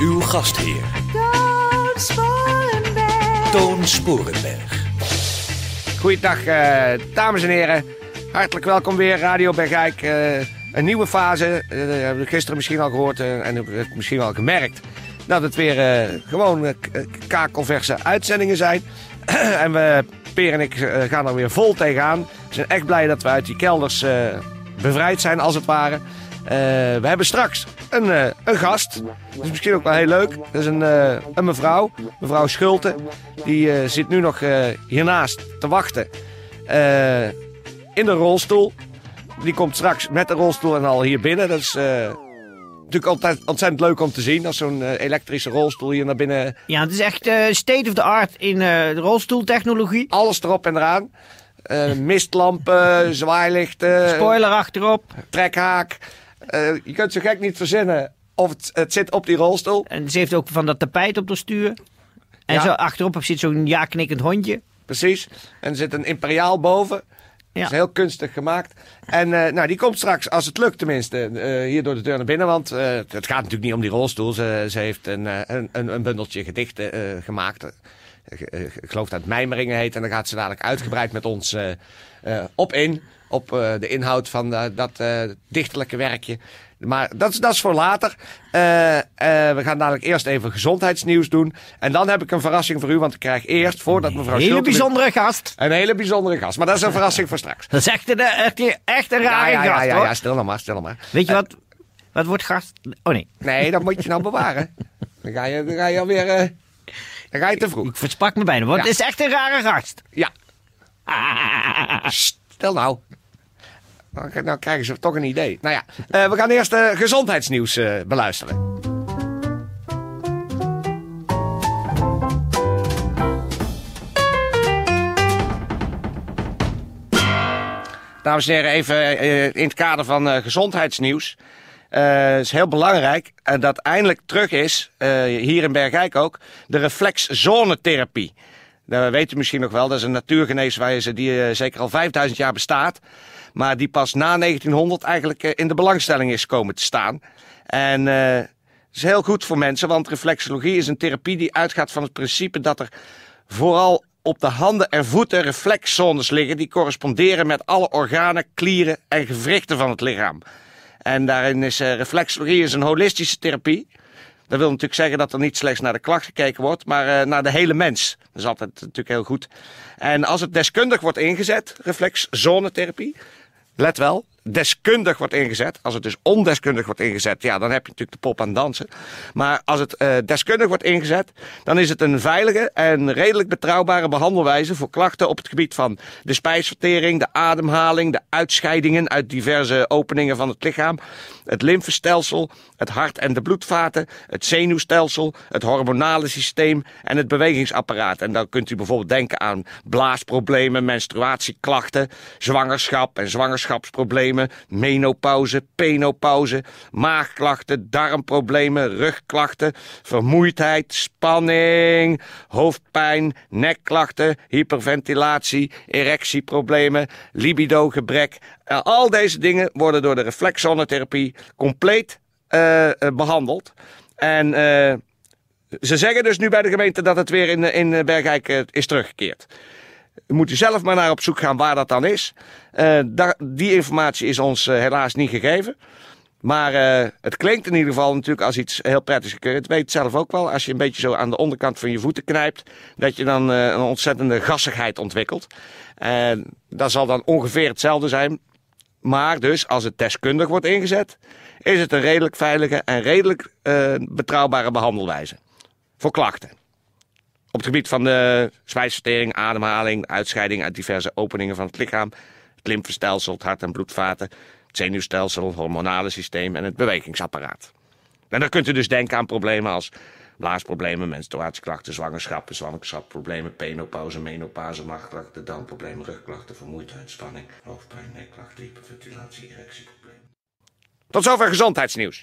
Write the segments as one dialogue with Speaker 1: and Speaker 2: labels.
Speaker 1: Uw gastheer,
Speaker 2: Toon Sporenberg.
Speaker 1: Toon Sporenberg.
Speaker 3: Goeiedag, eh, dames en heren. Hartelijk welkom weer, Radio Bergijk. Eh, een nieuwe fase. Eh, dat hebben we gisteren misschien al gehoord eh, en misschien al gemerkt. Dat het weer eh, gewoon kakelverse uitzendingen zijn. en we, Peer en ik, eh, gaan er weer vol tegenaan. We zijn echt blij dat we uit die kelders eh, bevrijd zijn, als het ware. Eh, we hebben straks een, eh, een gast. Dat is misschien ook wel heel leuk. Dat is een, eh, een mevrouw, mevrouw Schulte. Die eh, zit nu nog hiernaast te wachten in de rolstoel. Die komt straks met de rolstoel en al hier binnen. Dat is natuurlijk altijd ontzettend leuk om te zien. Als zo'n elektrische rolstoel hier naar binnen.
Speaker 4: Ja, het is echt state of the art in de rolstoeltechnologie.
Speaker 3: Alles erop en eraan. Mistlampen, zwaailichten,
Speaker 4: Spoiler achterop.
Speaker 3: trekhaak. Eh, je kunt zo gek niet verzinnen of het, het zit op die rolstoel.
Speaker 4: En ze heeft ook van dat tapijt op de stuur. En
Speaker 3: Ja.
Speaker 4: zo achterop zit zo'n ja-knikkend hondje.
Speaker 3: Precies. En er zit een imperiaal boven.
Speaker 4: Ja.
Speaker 3: Dat is heel kunstig gemaakt. En eh, nou, die komt straks, als het lukt tenminste, eh, hier door de deur naar binnen. Want het gaat natuurlijk niet om die rolstoel. Ze, ze heeft een, een, een, bundeltje gedichten gemaakt. Eh, ik geloof dat het Mijmeringen heet. En daar gaat ze dadelijk uitgebreid met ons eh, eh, op in. Op de inhoud van dat dichterlijke werkje. Maar dat, is- dat is voor later. We gaan dadelijk eerst even gezondheidsnieuws doen. En dan heb ik een verrassing voor u. Want ik krijg eerst, voordat mevrouw
Speaker 4: Hele
Speaker 3: Schulte-
Speaker 4: bijzondere gast.
Speaker 3: een hele bijzondere gast. Maar dat is een verrassing voor straks.
Speaker 4: Dat is echt een, echt, echt een rare
Speaker 3: ja, ja,
Speaker 4: gast
Speaker 3: ja,
Speaker 4: hoor.
Speaker 3: ja, stil nou maar, stil nou maar.
Speaker 4: Weet je wat? Wat wordt gast? Oh nee,
Speaker 3: Nee, dat moet je nou bewaren. Dan ga je, dan ga je alweer... dan ga je te vroeg.
Speaker 4: ik versprak me bijna. Want
Speaker 3: Ja.
Speaker 4: het is echt een rare gast.
Speaker 3: Ja. Sst, Stil nou. Nou, krijgen ze toch een idee. Nou ja, eh, we gaan eerst eh, gezondheidsnieuws eh, beluisteren. Dames en heren, even in het kader van gezondheidsnieuws. Het is heel belangrijk en dat eindelijk terug is, eh, hier in Bergijk ook, de reflexzonetherapie. Dat u misschien nog wel, dat is een natuurgeneeswijze die eh, zeker al 5000 jaar bestaat. Maar die pas na 1900 eigenlijk in de belangstelling is komen te staan. En het is heel goed voor mensen, want reflexologie is een therapie die uitgaat van het principe dat er vooral op de handen en voeten reflexzones liggen die corresponderen met alle organen, klieren en gewrichten van het lichaam. En daarin is eh, reflexologie is een holistische therapie. Dat wil natuurlijk zeggen dat er niet slechts naar de klacht gekeken wordt, maar eh, naar de hele mens. Dat is altijd natuurlijk heel goed. En als het deskundig wordt ingezet, reflexzonetherapie, let wel, deskundig wordt ingezet. Als het dus ondeskundig wordt ingezet, ja, dan heb je natuurlijk de pop aan dansen. Maar als het eh, deskundig wordt ingezet, dan is het een veilige en redelijk betrouwbare behandelwijze voor klachten op het gebied van de spijsvertering, de ademhaling, de uitscheidingen uit diverse openingen van het lichaam, het lymfestelsel, het hart en de bloedvaten, het zenuwstelsel, het hormonale systeem en het bewegingsapparaat. En dan kunt u bijvoorbeeld denken aan blaasproblemen, menstruatieklachten, zwangerschap en zwangerschapsproblemen, menopauze, penopauze, maagklachten, darmproblemen, rugklachten, vermoeidheid, spanning, hoofdpijn, nekklachten, hyperventilatie, erectieproblemen, libidogebrek. Eh, al deze dingen worden door de reflexzonnetherapie compleet eh, eh, behandeld. En ze zeggen dus nu bij de gemeente dat het weer in, in Bergijk is teruggekeerd. Moet u zelf maar naar op zoek gaan waar dat dan is. Eh, die informatie is ons eh, helaas niet gegeven. Maar eh, het klinkt in ieder geval natuurlijk als iets heel prettigs. Je weet zelf ook wel, als je een beetje zo aan de onderkant van je voeten knijpt, dat je dan een ontzettende gassigheid ontwikkelt. Dat zal dan ongeveer hetzelfde zijn. Maar dus, als het deskundig wordt ingezet, is het een redelijk veilige en redelijk betrouwbare behandelwijze. Voor klachten. Op het gebied van de spijsvertering, ademhaling, uitscheiding uit diverse openingen van het lichaam, het lymfestelsel, het hart en bloedvaten, het zenuwstelsel, het hormonale systeem en het bewegingsapparaat. En dan kunt u dus denken aan problemen als blaasproblemen, menstruatieklachten, zwangerschappen, zwangerschapsproblemen, penopauze, menopauze, maagklachten, darmproblemen, rugklachten, vermoeidheid, spanning, hoofdpijn, nekklachten, hyperventilatie, erectieproblemen. Tot zover gezondheidsnieuws.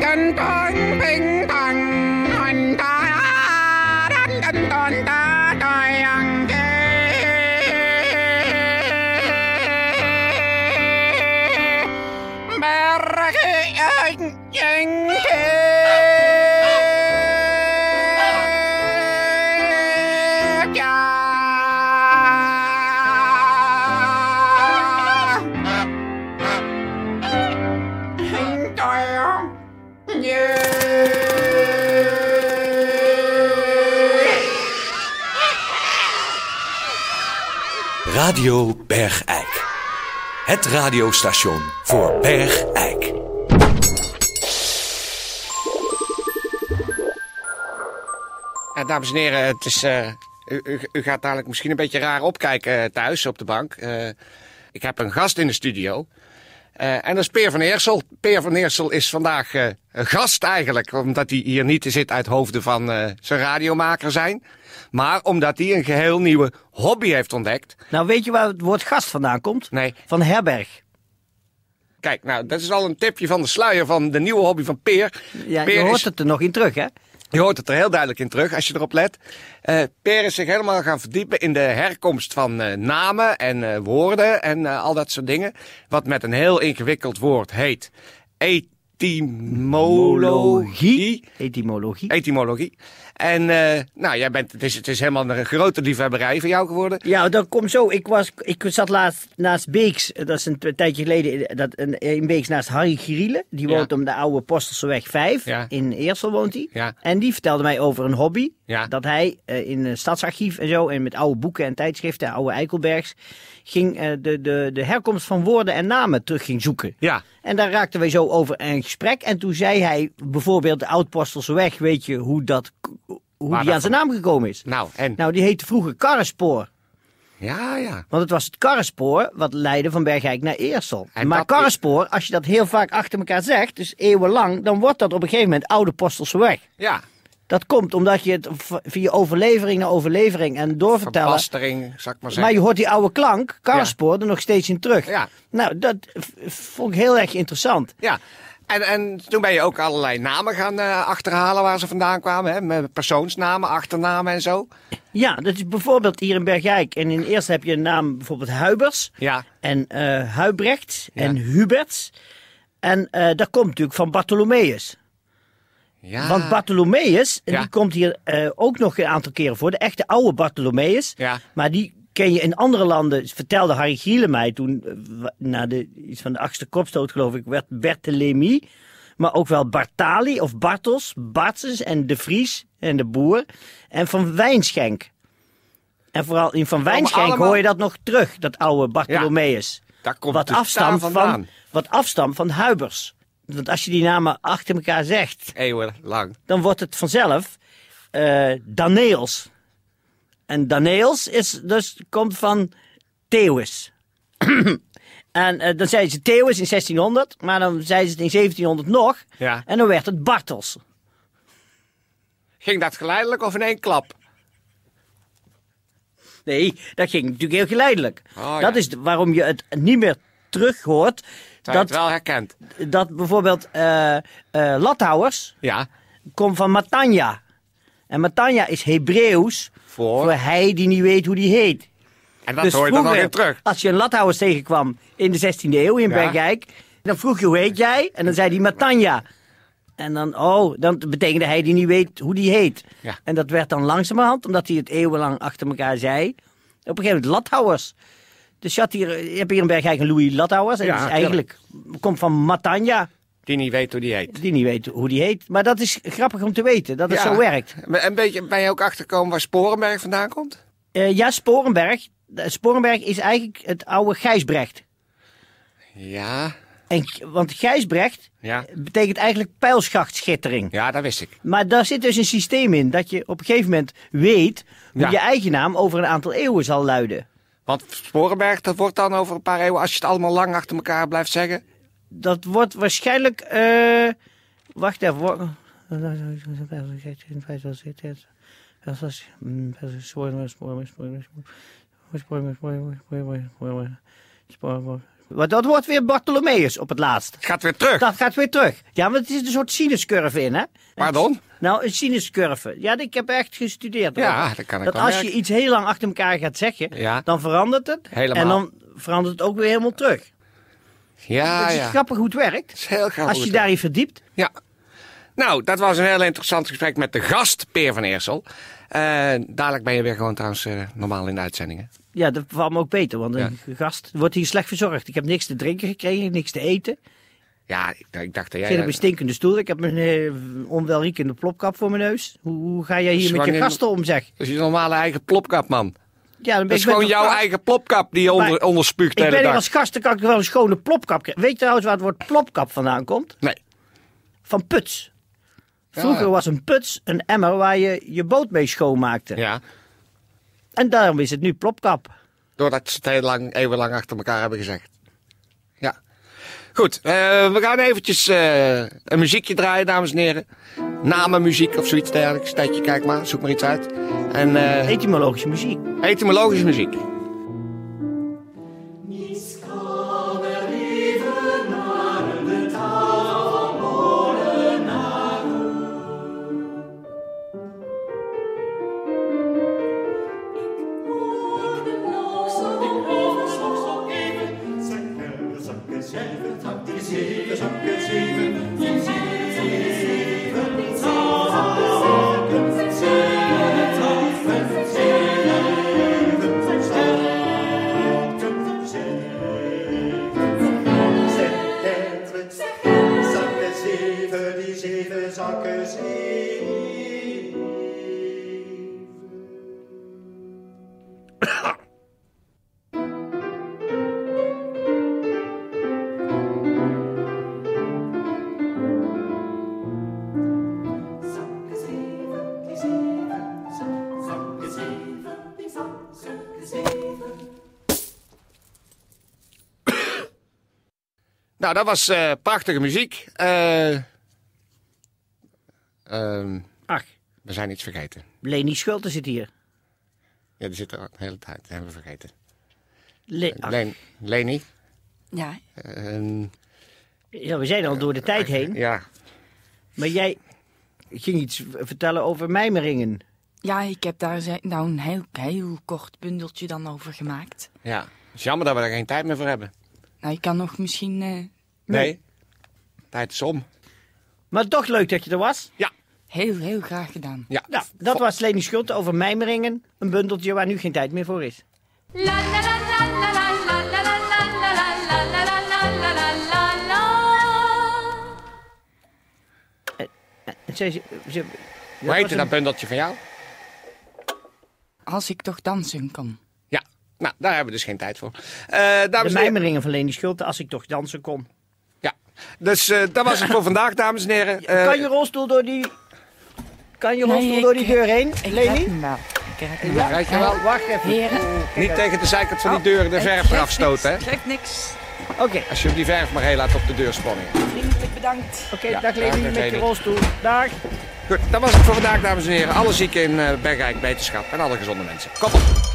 Speaker 5: cân cân bình đẳng anh ta đánh cân tình ta.
Speaker 1: Radio Bergijk. Het radiostation voor Bergijk.
Speaker 3: Ja, dames en heren, het is, eh, u, u, gaat dadelijk misschien een beetje raar opkijken eh, thuis op de bank. Eh, ik heb een gast in de studio. Eh, en dat is Peer van Eersel. Peer van Eersel is vandaag eh, gast eigenlijk, omdat hij hier niet zit uit hoofden van eh, zijn radiomaker zijn. Maar omdat hij een geheel nieuwe hobby heeft ontdekt.
Speaker 4: Nou, weet je waar het woord gast vandaan komt?
Speaker 3: Nee.
Speaker 4: Van herberg.
Speaker 3: Kijk, nou, dat is al een tipje van de sluier van de nieuwe hobby van Peer.
Speaker 4: Ja,
Speaker 3: Peer
Speaker 4: je hoort
Speaker 3: is-
Speaker 4: het er nog in terug, hè?
Speaker 3: Je hoort het er heel duidelijk in terug als je erop let. Eh Per is zich helemaal gaan verdiepen in de herkomst van eh, namen en eh, woorden en al dat soort dingen. Wat met een heel ingewikkeld woord heet etymologie.
Speaker 4: Etymologie.
Speaker 3: Etymologie. En eh, nou, jij bent, het, is, het is helemaal een grote liefhebberij voor jou geworden.
Speaker 4: Ja, dat komt zo. Ik, was, ik zat laatst naast Beeks, dat is een tijdje geleden, dat, een- in Beeks naast Harry Giriele. Die
Speaker 3: Ja.
Speaker 4: woont op de oude Postelseweg 5.
Speaker 3: Ja.
Speaker 4: In Eersel woont hij.
Speaker 3: Ja.
Speaker 4: En die vertelde mij over een hobby. Dat hij eh, in een stadsarchief en zo, en met oude boeken en tijdschriften, oude Eikelbergs, ging eh, de, de, de herkomst van woorden en namen terug ging zoeken.
Speaker 3: Ja.
Speaker 4: En daar raakten wij zo over in gesprek. En toen zei hij bijvoorbeeld de Oud-Postelseweg, weet je hoe, dat, hoe die aan zijn naam gekomen is?
Speaker 3: Nou, en?
Speaker 4: Nou, die heette vroeger Karrespoor.
Speaker 3: Ja, ja.
Speaker 4: Want het was het karrespoor wat leidde van Bergijk naar Eersel.
Speaker 3: En
Speaker 4: maar karrespoor, als je dat heel vaak achter elkaar zegt, dus eeuwenlang, dan wordt dat op een gegeven moment Oude Postelse Weg.
Speaker 3: Ja.
Speaker 4: Dat komt omdat je het via overlevering naar overlevering en doorvertellen.
Speaker 3: Verbastering, zou ik maar
Speaker 4: Maar
Speaker 3: zeggen.
Speaker 4: je hoort die oude klank, karrespoor, er nog steeds in terug.
Speaker 3: Ja.
Speaker 4: Nou, dat vond ik heel erg interessant.
Speaker 3: Ja. En, en toen ben je ook allerlei namen gaan eh, achterhalen waar ze vandaan kwamen. Hè? Met persoonsnamen, achternamen en zo.
Speaker 4: Ja, dat is bijvoorbeeld hier in Bergijk. En in eerst heb je een naam bijvoorbeeld Huibers.
Speaker 3: Ja.
Speaker 4: En eh Huibrecht
Speaker 3: Ja.
Speaker 4: en Huberts. En eh, dat komt natuurlijk van Bartholomeus.
Speaker 3: Ja.
Speaker 4: Want Bartholomeus, en
Speaker 3: Ja.
Speaker 4: die komt hier ook nog een aantal keren voor. De echte oude Bartholomeus.
Speaker 3: Ja.
Speaker 4: Maar die ken je in andere landen, vertelde Harry Giele mij toen, eh, na de, iets van de achtste kopstoot geloof ik, werd Berthelemy. Maar ook wel Bartali of Bartels, Bartses en De Vries en De Boer. En Van Wijnschenk. En vooral in Van Wijnschenk
Speaker 3: allemaal-
Speaker 4: hoor je dat nog terug, dat oude Bartholomeus.
Speaker 3: Daar komt
Speaker 4: wat afstamt
Speaker 3: vandaan.
Speaker 4: van, wat afstamt van Huibers. Want als je die namen achter elkaar zegt,
Speaker 3: Eeuwenlang.
Speaker 4: dan wordt het vanzelf eh Daneels. En Daneels is dus, komt van Theeuwis. en eh, dan zeiden ze Theeuwis in 1600, maar dan zeiden ze het in 1700 nog.
Speaker 3: Ja.
Speaker 4: En dan werd het Bartels.
Speaker 3: Ging dat geleidelijk of in één klap?
Speaker 4: Nee, dat ging natuurlijk heel geleidelijk.
Speaker 3: Oh, ja.
Speaker 4: Dat is waarom je het niet meer terug hoort.
Speaker 3: Terwijl
Speaker 4: Dat,
Speaker 3: het wel herkent.
Speaker 4: dat bijvoorbeeld eh Lathouwers
Speaker 3: Ja.
Speaker 4: komt van Matanja. En Matanja is Hebreeuws
Speaker 3: Voor.
Speaker 4: voor hij die niet weet hoe die heet.
Speaker 3: En dat
Speaker 4: dus
Speaker 3: hoor je er nog
Speaker 4: vroeger,
Speaker 3: in terug.
Speaker 4: als je een Lathouwers tegenkwam in de 16e eeuw in
Speaker 3: Ja.
Speaker 4: Bergijk, Dan vroeg je hoe heet jij? En dan zei hij Matanja. En dan, oh, dan betekende hij die niet weet hoe die heet.
Speaker 3: Ja.
Speaker 4: En dat werd dan langzamerhand, omdat hij het eeuwenlang achter elkaar zei. Op een gegeven moment Lathouwers. Dus je, had hier, je hebt hier in Bergijk een Louis Lathouwers. En
Speaker 3: Ja,
Speaker 4: dat is eigenlijk, komt van Matanja,
Speaker 3: Die niet weet hoe die heet.
Speaker 4: die niet weet hoe die heet. Maar dat is grappig om te weten, dat het
Speaker 3: Ja.
Speaker 4: zo werkt.
Speaker 3: Een beetje, ben je ook achtergekomen waar Sporenberg vandaan komt?
Speaker 4: Eh, ja, Sporenberg. Sporenberg is eigenlijk het oude Gijsbrecht.
Speaker 3: Ja,
Speaker 4: En, want Gijsbrecht
Speaker 3: ja.
Speaker 4: betekent eigenlijk pijlschachtschittering.
Speaker 3: Ja, dat wist ik.
Speaker 4: Maar daar zit dus een systeem in dat je op een gegeven moment weet hoe
Speaker 3: Ja.
Speaker 4: je eigen naam over een aantal eeuwen zal luiden.
Speaker 3: Want Sporenberg, dat wordt dan over een paar eeuwen, als je het allemaal lang achter elkaar blijft zeggen.
Speaker 4: Dat wordt waarschijnlijk. eh wacht even. Wat Dat wordt weer Bartholomeus op het laatst.
Speaker 3: Het gaat weer terug.
Speaker 4: Dat gaat weer terug. Ja, maar het is een soort sinuscurve in, hè?
Speaker 3: Pardon?
Speaker 4: Nou, een sinuscurve. Ja, ik heb echt gestudeerd.
Speaker 3: Ja, dat kan ik
Speaker 4: Dat
Speaker 3: wel
Speaker 4: als je iets heel lang achter elkaar gaat zeggen,
Speaker 3: Ja.
Speaker 4: dan verandert het.
Speaker 3: Helemaal.
Speaker 4: En dan verandert het ook weer helemaal terug.
Speaker 3: Ja,
Speaker 4: het is
Speaker 3: ja.
Speaker 4: grappig hoe het werkt.
Speaker 3: Is heel grappig.
Speaker 4: Als je daarin verdiept.
Speaker 3: Ja. Nou, dat was een heel interessant gesprek met de gast, Peer van Eersel. Eh, dadelijk ben je weer gewoon trouwens eh, normaal in de uitzendingen.
Speaker 4: Ja, dat valt me ook beter, want een gast wordt hier slecht verzorgd. Ik heb niks te drinken gekregen, niks te eten.
Speaker 3: Ja, ik, ik dacht dat
Speaker 4: Ik
Speaker 3: jij...
Speaker 4: zit op een stinkende stoel. Ik heb een eh, onwelriekende plopkap voor mijn neus. Hoe, hoe ga jij hier met je
Speaker 3: in-
Speaker 4: gasten om, zeg?
Speaker 3: Dat is je normale eigen plopkap, man.
Speaker 4: Ja, dan ben
Speaker 3: Dat is gewoon jouw eigen plopkap die je onder, onderspuugt de
Speaker 4: Ik
Speaker 3: hele
Speaker 4: ben als gast, dan kan ik wel een schone plopkap krijgen. Weet je trouwens waar het woord plopkap vandaan komt?
Speaker 3: Nee.
Speaker 4: Van puts. Vroeger
Speaker 3: Ja.
Speaker 4: was een puts een emmer waar je je boot mee schoonmaakte.
Speaker 3: Ja,
Speaker 4: En daarom is het nu plopkap.
Speaker 3: doordat ze het heel lang, eeuwenlang achter elkaar hebben gezegd. Ja. Goed, eh, we gaan eventjes eh, een muziekje draaien, dames en heren. Namenmuziek of zoiets dergelijks. Tijdje, kijk maar, zoek maar iets uit. En eh,
Speaker 4: Etymologische muziek.
Speaker 3: etymologische muziek.
Speaker 6: Zakken
Speaker 3: Nou, dat was eh, prachtige muziek. Eh, ehm,
Speaker 4: Ach,
Speaker 3: we zijn iets vergeten.
Speaker 4: Leni Schulte zit hier.
Speaker 3: Ja, die zit er de hele tijd. Dat hebben we vergeten.
Speaker 4: Le-
Speaker 3: Len, Leni.
Speaker 7: Ja,
Speaker 3: Ehm,
Speaker 4: ja, we zijn al door de tijd heen.
Speaker 3: ja.
Speaker 4: Maar jij ging iets vertellen over mijmeringen.
Speaker 7: ja, ik heb daar nou een heel, heel kort bundeltje dan over gemaakt.
Speaker 3: ja. Het is jammer dat we er geen tijd meer voor hebben.
Speaker 7: Nou, je kan nog misschien... eh,
Speaker 3: Nee. Tijd is om.
Speaker 4: Maar toch leuk dat je er was.
Speaker 3: Ja.
Speaker 7: heel, heel graag gedaan.
Speaker 3: Ja.
Speaker 4: Nou, dat was Leni Schulte over mijmeringen. Een bundeltje waar nu geen tijd meer voor is.
Speaker 2: La la la la la la la la la la la la la la la la la la la.
Speaker 4: En Ze, ze, ze-
Speaker 3: Hoe
Speaker 4: was
Speaker 3: heette
Speaker 4: een-
Speaker 3: dat bundeltje van jou?
Speaker 7: Als ik toch dansen kan.
Speaker 3: Nou, daar hebben we dus geen tijd voor. Eh dames
Speaker 4: De
Speaker 3: en heren.
Speaker 4: mijmeringen van Leni Schulte, als ik toch dansen kon.
Speaker 3: Ja. Dus eh, dat was het voor vandaag, dames en heren. Eh,
Speaker 4: kan je rolstoel door die... Kan je rolstoel door die deur heen, Leni?
Speaker 7: hem hem
Speaker 4: Ja,
Speaker 7: wel.
Speaker 3: Rijd je wel?
Speaker 4: Wacht even.
Speaker 7: Heren.
Speaker 4: Kijk
Speaker 3: Niet tegen de zijkant van die deuren de
Speaker 7: Ik
Speaker 3: verf eraf stoten, hè?
Speaker 7: niks.
Speaker 4: Oké,
Speaker 3: Als je die verf maar heel laat op de deur spanningen.
Speaker 7: Vriendelijk bedankt.
Speaker 4: oké,
Speaker 3: Ja,
Speaker 4: dag Leni met je rolstoel. Dag.
Speaker 3: Goed, dat was het voor vandaag, dames en heren. Alle zieken in eh Bergijk, wetenschap en alle gezonde mensen. Kom op.